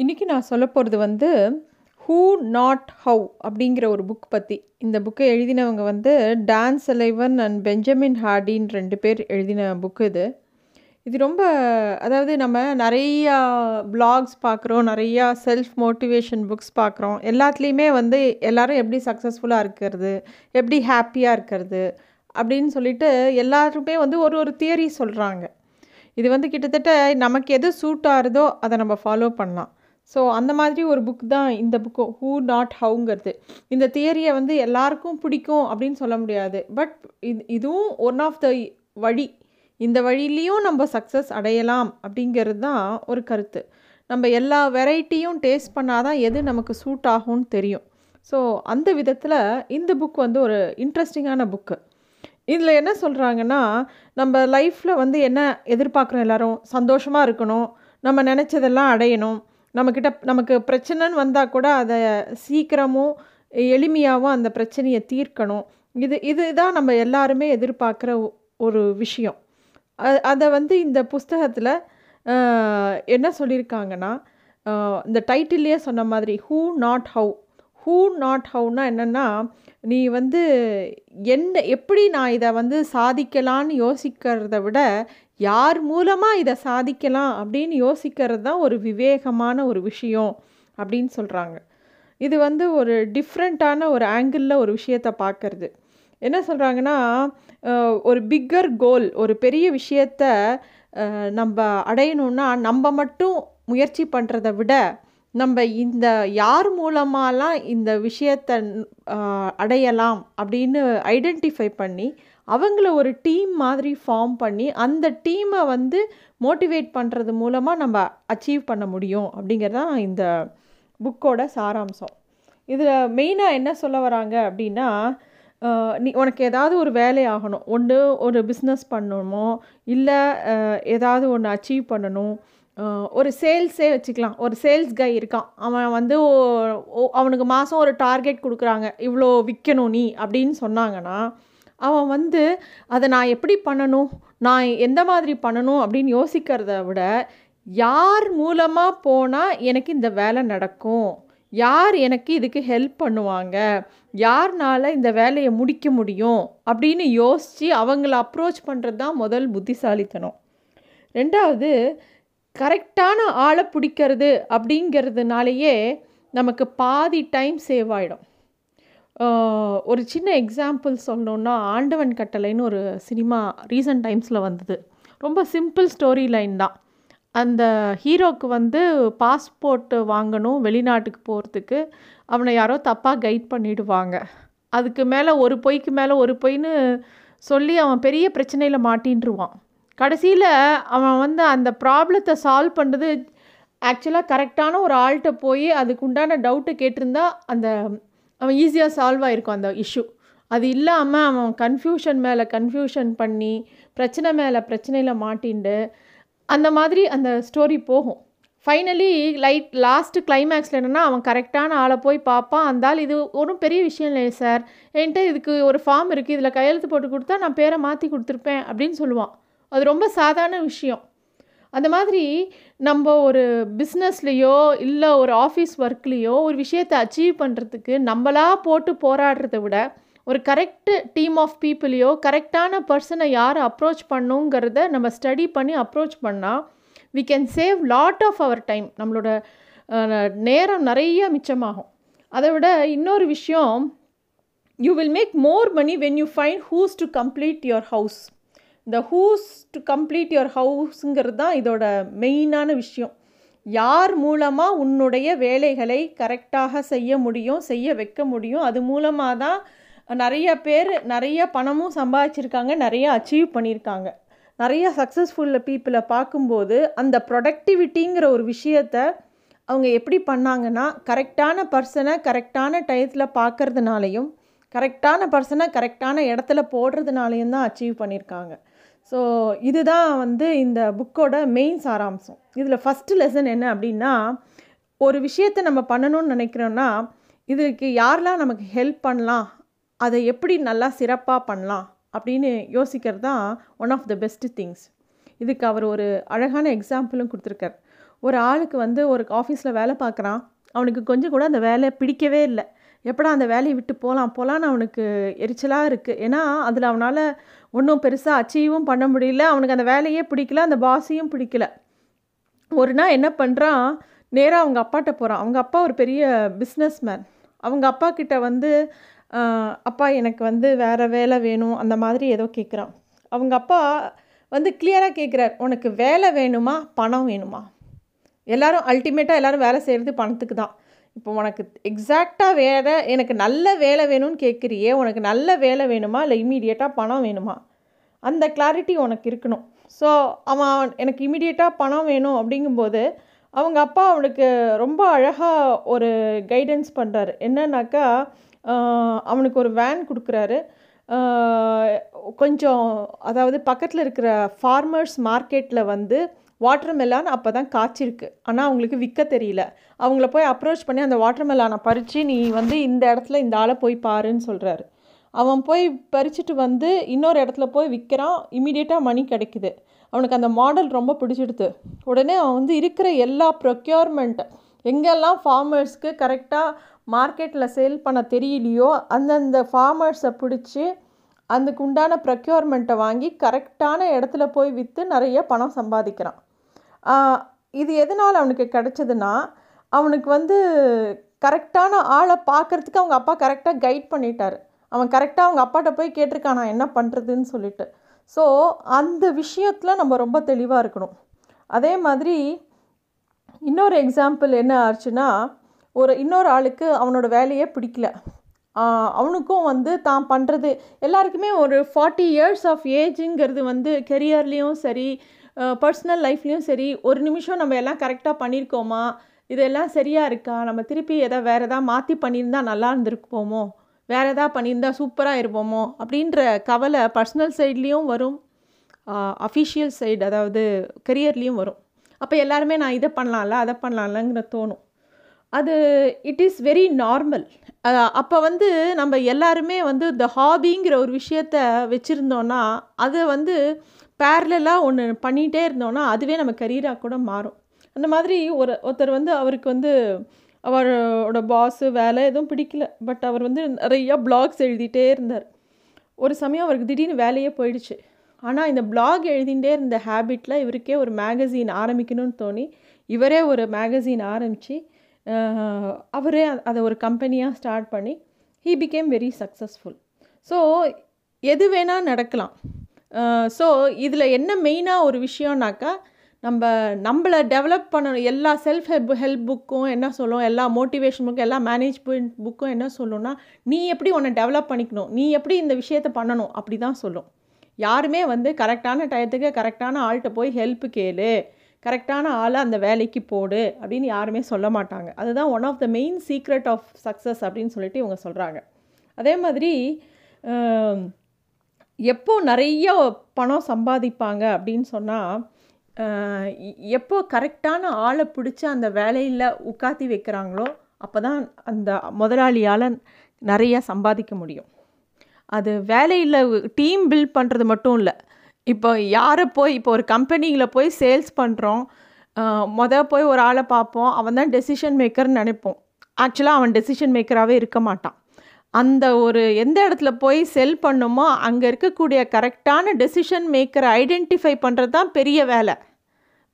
இன்றைக்கி நான் சொல்ல போகிறது வந்து ஹூ நாட் ஹவ் அப்படிங்கிற ஒரு புக் பற்றி இந்த புக்கை எழுதினவங்க வந்து டான் செலைவன் அண்ட் பெஞ்சமின் ஹார்டின்னு ரெண்டு பேர் எழுதின புக்கு இது. இது ரொம்ப அதாவது நம்ம நிறையா பிளாக்ஸ் பார்க்குறோம் நிறையா செல்ஃப் மோட்டிவேஷன் புக்ஸ் பார்க்குறோம். எல்லாத்துலேயுமே வந்து எல்லோரும் எப்படி சக்ஸஸ்ஃபுல்லாக இருக்கிறது எப்படி ஹாப்பியாக இருக்கிறது அப்படின்னு சொல்லிட்டு எல்லாருமே வந்து ஒரு ஒரு தியரி சொல்கிறாங்க இது வந்து கிட்டத்தட்ட நமக்கு எது சூட் ஆகுதோ அதை நம்ம ஃபாலோ பண்ணலாம். ஸோ அந்த மாதிரி ஒரு புக் தான் இந்த புக்கு ஹூ நாட் ஹவுங்கிறது இந்த தியரியை வந்து எல்லாருக்கும் பிடிக்கும் அப்படின்னு சொல்ல முடியாது. பட் இது இதுவும் ஒன் ஆஃப் த வழி. இந்த வழியிலையும் நம்ம சக்ஸஸ் அடையலாம் அப்படிங்கிறது தான் ஒரு கருத்து. நம்ம எல்லா வெரைட்டியும் டேஸ்ட் பண்ணால் தான் எது நமக்கு சூட் ஆகும்னு தெரியும். ஸோ அந்த விதத்தில் இந்த புக் வந்து ஒரு இன்ட்ரெஸ்டிங்கான புக்கு இதில் என்ன சொல்கிறாங்கன்னா நம்ம லைஃப்பில் வந்து என்ன எதிர்பார்க்குறோம் எல்லோரும்? சந்தோஷமாக இருக்கணும். நம்ம நினச்சதெல்லாம் அடையணும். நம்மக்கிட்ட நமக்கு பிரச்சனைன்னு வந்தால் கூட அதை சீக்கிரமும் எளிமையாகவும் அந்த பிரச்சனையை தீர்க்கணும். இது இதுதான் நம்ம எல்லாருமே எதிர்பார்க்குற ஒரு விஷயம். அதை வந்து இந்த புஸ்தகத்தில் என்ன சொல்லியிருக்காங்கன்னா இந்த டைட்டில்லையே சொன்ன மாதிரி who not how who not ஹவுனா என்னென்னா நீ வந்து என்ன எப்படி நான் இதை வந்து சாதிக்கலான்னு யோசிக்கிறத விட யார் மூலமாக இதை சாதிக்கலாம் அப்படின்னு யோசிக்கிறது தான் ஒரு விவேகமான ஒரு விஷயம் அப்படின்னு சொல்கிறாங்க இது வந்து ஒரு டிஃப்ரெண்ட்டான ஒரு ஆங்கிளில் ஒரு விஷயத்தை பார்க்கறது. என்ன சொல்கிறாங்கன்னா ஒரு பிக்கர் கோல் ஒரு பெரிய விஷயத்த நம்ம அடையணுன்னா நம்ம மட்டும் முயற்சி பண்ணுறத விட நம்ம இந்த யார் மூலமாலாம் இந்த விஷயத்தை அடையலாம் அப்படின்னு ஐடென்டிஃபை பண்ணி அவங்கள ஒரு டீம் மாதிரி ஃபார்ம் பண்ணி அந்த டீமை வந்து மோட்டிவேட் பண்ணுறது மூலமாக நம்ம அச்சீவ் பண்ண முடியும் அப்படிங்கிறது தான் இந்த புக்கோட சாராம்சம். இதில் மெயினாக என்ன சொல்ல வராங்க அப்படின்னா நீ உனக்கு ஏதாவது ஒரு வேலை ஆகணும். ஒன்று ஒரு பிஸ்னஸ் பண்ணணுமோ இல்லை ஏதாவது ஒன்று அச்சீவ் பண்ணணும். ஒரு சேல்ஸே வச்சுக்கலாம். ஒரு சேல்ஸ் கை இருக்கான். அவன் வந்து அவனுக்கு மாதம் ஒரு டார்கெட் கொடுக்குறாங்க. இவ்வளோ விற்கணும் நீ அப்படின்னு சொன்னாங்கன்னா அவன் வந்து அதை நான் எப்படி பண்ணணும்? நான் எந்த மாதிரி பண்ணணும்? அப்படின்னு யோசிக்கிறத விட யார் மூலமாக போனால் எனக்கு இந்த வேலை நடக்கும்? யார் எனக்கு இதுக்கு ஹெல்ப் பண்ணுவாங்க? யார்னால் இந்த வேலையை முடிக்க முடியும்? அப்படின்னு யோசித்து அவங்கள அப்ரோச் பண்ணுறது தான் முதல் புத்திசாலித்தனம். ரெண்டாவது கரெக்டான ஆளை பிடிக்கிறது அப்படிங்கிறதுனாலேயே நமக்கு பாதி டைம் சேவ் ஆகிடும் ஒரு சின்ன எக்ஸாம்பிள் சொல்லணுன்னா ஆண்டவன் கட்டளைன்னு ஒரு சினிமா ரீசன்ட் டைம்ஸில் வந்தது. ரொம்ப சிம்பிள் ஸ்டோரி லைன் தான். அந்த ஹீரோக்கு வந்து பாஸ்போர்ட் வாங்கணும் வெளிநாட்டுக்கு போகிறதுக்கு அவனை யாரோ தப்பாக கைட் பண்ணிவிடுவாங்க அதுக்கு மேலே ஒரு பொய்க்கு மேலே ஒரு பொய்ன்னு சொல்லி அவன் பெரிய பிரச்சனையில் மாட்டின்ருவான். கடைசியில் அவன் வந்து அந்த ப்ராப்ளத்தை சால்வ் பண்ணுறது ஆக்சுவலாக கரெக்டான ஒரு ஆள்கிட்ட போய் அதுக்கு உண்டான டவுட்டை கேட்டிருந்தா அந்த அவன் ஈஸியாக சால்வ் ஆகிருக்கும் அந்த இஷ்யூ அது இல்லாமல் அவன் கன்ஃபியூஷன் மேலே கன்ஃபியூஷன் பண்ணி பிரச்சனை மேலே பிரச்சனையில் மாட்டின்ட்டு அந்த மாதிரி அந்த ஸ்டோரி போகும். ஃபைனலி லைட் லாஸ்ட்டு கிளைமேக்ஸில் என்னென்னா அவன் கரெக்டான ஆளை போய் பார்ப்பான். அந்த ஆள் இது ஒன்றும் பெரிய விஷயம் இல்லை சார் என்கிட்ட இதுக்கு ஒரு ஃபார்ம் இருக்குது இதில் கையெழுத்து போட்டு கொடுத்தா நான் பேரை மாற்றி கொடுத்துருப்பேன் அப்படின்னு சொல்லுவான். அது ரொம்ப சாதாரண விஷயம். அந்த மாதிரி நம்ம ஒரு பிஸ்னஸ்லேயோ இல்லை ஒரு ஆஃபீஸ் ஒர்க்லேயோ ஒரு விஷயத்தை அச்சீவ் பண்ணுறதுக்கு நம்மளாக போட்டு போராடுறத விட ஒரு கரெக்டு டீம் ஆஃப் பீப்புளையோ கரெக்டான பர்சனை யார் அப்ரோச் பண்ணுங்கிறத நம்ம ஸ்டடி பண்ணி அப்ரோச் பண்ணால் we can save lot of our time நம்மளோட நேரம் நிறைய மிச்சமாகும். அதை விட இன்னொரு விஷயம் you will make more money when you find who's to complete your house இந்த ஹூஸ் டு கம்ப்ளீட் யுவர் ஹவுஸுங்கிறது தான் இதோட மெயினான விஷயம். யார் மூலமாக உன்னுடைய வேலைகளை கரெக்டாக செய்ய முடியும் செய்ய வைக்க முடியும் அது மூலமாக தான் நிறைய பேர் நிறைய பணமும் சம்பாதிச்சிருக்காங்க நிறைய அச்சீவ் பண்ணியிருக்காங்க. நிறைய சக்ஸஸ்ஃபுல்ல பீப்புளை பார்க்கும்போது அந்த ப்ரொடக்டிவிட்டிங்கிற ஒரு விஷயத்த அவங்க எப்படி பண்ணாங்கன்னா கரெக்டான பர்சனை கரெக்டான டயத்தில் பார்க்கறதுனாலையும் கரெக்டான பர்சனை கரெக்டான இடத்துல போடுறதுனாலையும் தான் அச்சீவ் பண்ணியிருக்காங்க. ஸோ இதுதான் வந்து இந்த புக்கோட மெயின் சாராம்சம். இதில் ஃபஸ்ட்டு லெசன் என்ன அப்படின்னா ஒரு விஷயத்தை நம்ம பண்ணணும்னு நினைக்கிறோன்னா இதுக்கு யாரெலாம் நமக்கு ஹெல்ப் பண்ணலாம் அதை எப்படி நல்லா சிறப்பாக பண்ணலாம் அப்படின்னு யோசிக்கிறது தான் one of the best things இதுக்கு அவர் ஒரு அழகான எக்ஸாம்பிளும் கொடுத்துருக்கார். ஒரு ஆளுக்கு வந்து ஒரு ஆஃபீஸில் வேலை பார்க்குறான். அவனுக்கு கொஞ்சம் கூட அந்த வேலையை பிடிக்கவே இல்லை. எப்படா அந்த வேலையை விட்டு போகலாம் போகலான்னு அவனுக்கு எரிச்சலாக இருக்குது ஏன்னா அதில் அவனால் ஒன்றும் பெருசாக அச்சீவும் பண்ண முடியல. அவனுக்கு அந்த வேலையே பிடிக்கல அந்த பாஸையும் பிடிக்கல. ஒரு நாள் என்ன பண்ணுறான் நேராக அவங்க அப்பாட்ட போகிறான் அவங்க அப்பா ஒரு பெரிய பிஸ்னஸ் மேன் அவங்க அப்பா கிட்ட வந்து அப்பா எனக்கு வந்து வேறு வேலை வேணும் அந்த மாதிரி ஏதோ கேட்குறான் அவங்க அப்பா வந்து கிளியராக கேட்குறார் உனக்கு வேலை வேணுமா பணம் வேணுமா? எல்லோரும் அல்டிமேட்டாக எல்லோரும் வேலை செய்கிறது பணத்துக்கு தான். இப்போ உனக்கு எக்ஸாக்டாக வேலை எனக்கு நல்ல வேலை வேணும்னு கேட்குறியே உனக்கு நல்ல வேலை வேணுமா இல்லை இமீடியட்டாக பணம் வேணுமா? அந்த கிளாரிட்டி உனக்கு இருக்கணும். ஸோ அவன் எனக்கு இமீடியட்டாக பணம் வேணும் அப்படிங்கும்போது அவங்க அப்பா அவனுக்கு ரொம்ப அழகாக ஒரு கைடன்ஸ் பண்ணுறாரு என்னன்னாக்கா அவனுக்கு ஒரு வேன் கொடுக்குறாரு. கொஞ்சம் அதாவது பக்கத்தில் இருக்கிற ஃபார்மர்ஸ் மார்க்கெட்டில் வந்து வாட்டர் மெலான் அப்போ தான் காய்ச்சிருக்கு. ஆனால் அவங்களுக்கு விற்க தெரியல. அவங்கள போய் அப்ரோச் பண்ணி அந்த வாட்டர் மெலானை பறித்து நீ வந்து இந்த இடத்துல இந்த ஆளை போய் பாருன்னு சொல்கிறாரு அவன் போய் பறிச்சுட்டு வந்து இன்னொரு இடத்துல போய் விற்கிறான் இமீடியட்டாக மணி கிடைக்குது. அவனுக்கு அந்த மாடல் ரொம்ப பிடிச்சிடுது. உடனே அவன் வந்து இருக்கிற எல்லா ப்ரொக்யூர்மெண்ட் எங்கெல்லாம் ஃபார்மர்ஸ்க்கு கரெக்டாக மார்க்கெட்டில் சேல் பண்ண தெரியலையோ அந்தந்த ஃபார்மர்ஸை பிடிச்சி அதுக்கு உண்டான ப்ரொக்யூர்மெண்ட்டை வாங்கி கரெக்டான இடத்துல போய் விற்று நிறைய பணம் சம்பாதிக்கிறான். இது எதனால் அவனுக்கு கிடச்சதுன்னா அவனுக்கு வந்து கரெக்டான ஆளை பார்க்குறதுக்கு அவங்க அப்பா கரெக்டாக கைட் பண்ணிட்டார். அவன் கரெக்டாக அவங்க அப்பாட்ட போய் கேட்டிருக்கான் நான் என்ன பண்ணுறதுன்னு சொல்லிட்டு. ஸோ அந்த விஷயத்தில் நம்ம ரொம்ப தெளிவாக இருக்கணும். அதே மாதிரி இன்னொரு எக்ஸாம்பிள் என்ன ஆச்சுன்னா ஒரு இன்னொரு ஆளுக்கு அவனோட வேலையே பிடிக்கல. அவனுக்கும் வந்து தான் பண்ணுறது எல்லாருக்குமே ஒரு ஃபார்ட்டி இயர்ஸ் ஆஃப் ஏஜுங்கிறது வந்து கெரியர்லேயும் சரி பர்சனல் லைஃப்லேயும் சரி ஒரு நிமிஷம் நம்ம எல்லாம் கரெக்டாக பண்ணியிருக்கோமா இதெல்லாம் சரியாக இருக்கா? நம்ம திருப்பி எதை வேறு எதாவது மாற்றி பண்ணியிருந்தா நல்லா இருந்திருப்போமோ வேறு எதாவது பண்ணியிருந்தால் சூப்பராக இருப்போமோ? அப்படின்ற கவலை பர்சனல் சைட்லேயும் வரும். அஃபிஷியல் சைடு அதாவது கரியர்லேயும் வரும். அப்போ எல்லாருமே நான் இதை பண்ணலாம்ல அதை பண்ணலாம்லங்கிற தோணும். அது இட் இஸ் வெரி நார்மல் அப்போ வந்து நம்ம எல்லாருமே வந்து இந்த ஹாபிங்கிற ஒரு விஷயத்த வச்சுருந்தோன்னா அதை வந்து பேரலாக ஒன்று பண்ணிகிட்டே இருந்தோன்னா அதுவே நம்ம கரியராக கூட மாறும். அந்த மாதிரி ஒரு ஒருத்தர் வந்து அவருக்கு வந்து அவரோட பாஸு வேலை எதுவும் பிடிக்கல. பட் அவர் வந்து நிறையா பிளாக்ஸ் எழுதிட்டே இருந்தார். ஒரு சமயம் அவருக்கு திடீர்னு வேலையே போயிடுச்சு. ஆனால் இந்த பிளாக் எழுதிகிட்டே இருந்த ஹேபிட்டில் இவருக்கே ஒரு மேகசின் ஆரம்பிக்கணும்னு தோணி இவரே ஒரு மேகசின் ஆரம்பித்து அவரே அதை ஒரு கம்பெனியாக ஸ்டார்ட் பண்ணி he became very successful so எது வேணால் நடக்கலாம். ஸோ இதில் என்ன மெயினாக ஒரு விஷயம்னாக்கா நம்ம நம்மளை டெவலப் பண்ணணும் எல்லா செல்ஃப் ஹெல்ப் ஹெல்ப் புக்கும் என்ன சொல்லும் எல்லா மோட்டிவேஷன் புக்கும் எல்லா மேனேஜ்மெண்ட் புக்கும் என்ன சொல்லும்னா நீ எப்படி உன்னை டெவலப் பண்ணிக்கணும் நீ எப்படி இந்த விஷயத்த பண்ணணும் அப்படி தான் சொல்லும். யாருமே வந்து கரெக்டான டயத்துக்கு கரெக்டான ஆள்கிட்ட போய் ஹெல்ப் கேளு கரெக்டான ஆளை அந்த வேலைக்கு போடு அப்படின்னு யாருமே சொல்ல மாட்டாங்க. அதுதான் one of the main secret of success அப்படின்னு சொல்லிட்டு இவங்க சொல்கிறாங்க அதே மாதிரி எப்போ நிறைய பணம் சம்பாதிப்பாங்க அப்படின்னு சொன்னால் எப்போ கரெக்டான ஆளை பிடிச்சி அந்த வேலையில் உட்காத்தி வைக்கிறாங்களோ அப்போ தான் அந்த முதலாளியால் நிறையா சம்பாதிக்க முடியும். அது வேலையில் டீம் பில்ட் பண்ணுறது மட்டும் இல்லை. இப்போ யாரை போய் இப்போ ஒரு கம்பெனியில் போய் சேல்ஸ் பண்ணுறோம் மொதல் போய் ஒரு ஆளை பார்ப்போம் அவன் தான் டெசிஷன் மேக்கர்னு நினைப்போம். ஆக்சுவலாக அவன் டெசிஷன் மேக்கராகவே இருக்க மாட்டான். அந்த ஒரு எந்த இடத்துல போய் செல் பண்ணுமோ அங்கே இருக்கக்கூடிய கரெக்டான டெசிஷன் மேக்கரை ஐடென்டிஃபை பண்ணுறது தான் பெரிய வேலை.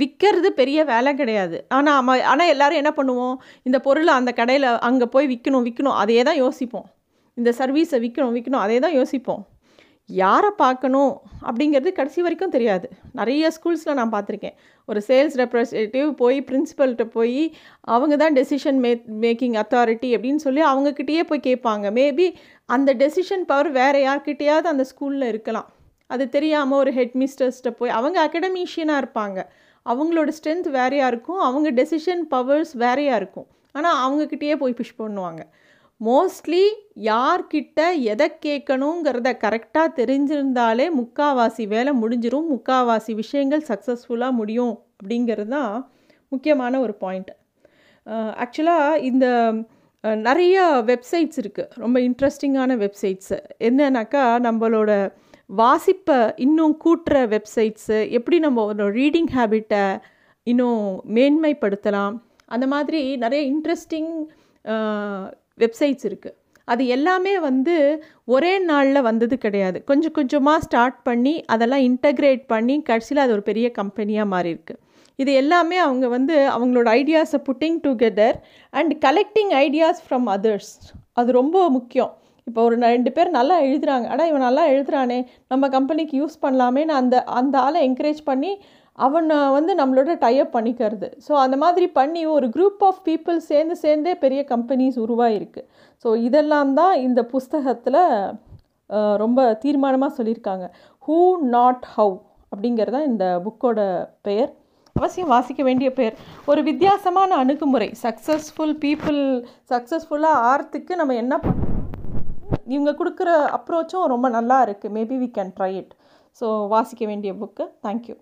விற்கிறது பெரிய வேலை கிடையாது. ஆனால் நம்ம ஆனால் எல்லோரும் என்ன பண்ணுவோம்? இந்த பொருளை அந்த கடையில் அங்கே போய் விற்கணும் விற்கணும் அதே தான் யோசிப்போம். இந்த சர்வீஸை விற்கணும் விற்கணும் அதே தான் யோசிப்போம். யாரை பார்க்கணும் அப்படிங்கிறது கடைசி வரைக்கும் தெரியாது. நிறைய ஸ்கூல்ஸில் நான் பார்த்துருக்கேன். ஒரு சேல்ஸ் ரெப்ரஸன்டேட்டிவ் போய் பிரின்ஸிபல்கிட்ட போய் அவங்க தான் டெசிஷன் மே மேக்கிங் அத்தாரிட்டி அப்படின்னு சொல்லி அவங்கக்கிட்டேயே போய் கேட்பாங்க. மேபி அந்த டெசிஷன் பவர் வேறு யார்கிட்டேயாவது அந்த ஸ்கூலில் இருக்கலாம். அது தெரியாமல் ஒரு ஹெட் மிஸ்டர்ஸ்கிட்ட போய் அவங்க அகடமிஷியனாக இருப்பாங்க. அவங்களோட ஸ்ட்ரென்த் வேறையாக இருக்கும். அவங்க டெசிஷன் பவர்ஸ் வேறையாக இருக்கும். ஆனால் அவங்கக்கிட்டேயே போய் புஷ் பண்ணுவாங்க. மோஸ்ட்லி யார்கிட்ட எதை கேட்கணுங்கிறத கரெக்டாக தெரிஞ்சிருந்தாலே முக்காவாசி வேலை முடிஞ்சிரும் முக்காவாசி விஷயங்கள் சக்ஸஸ்ஃபுல்லாக முடியும் அப்படிங்கிறது தான் முக்கியமான ஒரு பாயிண்ட் ஆக்சுவலாக இந்த நிறைய வெப்சைட்ஸ் இருக்குது ரொம்ப இன்ட்ரெஸ்டிங்கான வெப்சைட்ஸு என்னன்னாக்கா நம்மளோட வாசிப்பை இன்னும் கூட்டுற வெப்சைட்ஸு எப்படி நம்ம ஒரு ரீடிங் ஹேபிட்டை இன்னும் மேன்மைப்படுத்தலாம். அந்த மாதிரி நிறைய இன்ட்ரெஸ்டிங் வெப்சைட்ஸ் இருக்குது அது எல்லாமே வந்து ஒரே நாளில் வந்தது கிடையாது. கொஞ்சம் கொஞ்சமாக ஸ்டார்ட் பண்ணி அதெல்லாம் இன்டகிரேட் பண்ணி கடைசியில் அது ஒரு பெரிய கம்பெனியாக மாறியிருக்கு இது எல்லாமே அவங்க வந்து அவங்களோட ஐடியாஸை putting together and collecting ideas from others அது ரொம்ப முக்கியம். இப்போ ஒரு ரெண்டு பேர் நல்லா எழுதுகிறாங்க ஆனால் இவன் நல்லா எழுதுகிறானே நம்ம கம்பெனிக்கு யூஸ் பண்ணலாமேன்னு அந்த அந்த ஆளை என்கரேஜ் பண்ணி அவனை வந்து நம்மளோட டைப் பண்ணிக்கிறது. ஸோ அந்த மாதிரி பண்ணி ஒரு குரூப் ஆஃப் பீப்புள் சேர்ந்து சேர்ந்தே பெரிய கம்பெனிஸ் உருவாயிருக்கு. ஸோ இதெல்லாம் தான் இந்த புஸ்தகத்தில் ரொம்ப தீர்மானமாக சொல்லியிருக்காங்க. ஹூ நாட் ஹவ் அப்படிங்கிறது தான் இந்த புக்கோட பெயர். அவசியம் வாசிக்க வேண்டிய பெயர். ஒரு வித்தியாசமான அணுகுமுறை. சக்ஸஸ்ஃபுல் பீப்புள் சக்ஸஸ்ஃபுல்லாக ஆர்த்துக்கு நம்ம என்ன பண்ண இவங்க கொடுக்குற அப்ரோச்சும் ரொம்ப நல்லா இருக்குது maybe we can try it so வாசிக்க வேண்டிய புக்கு தேங்க்யூ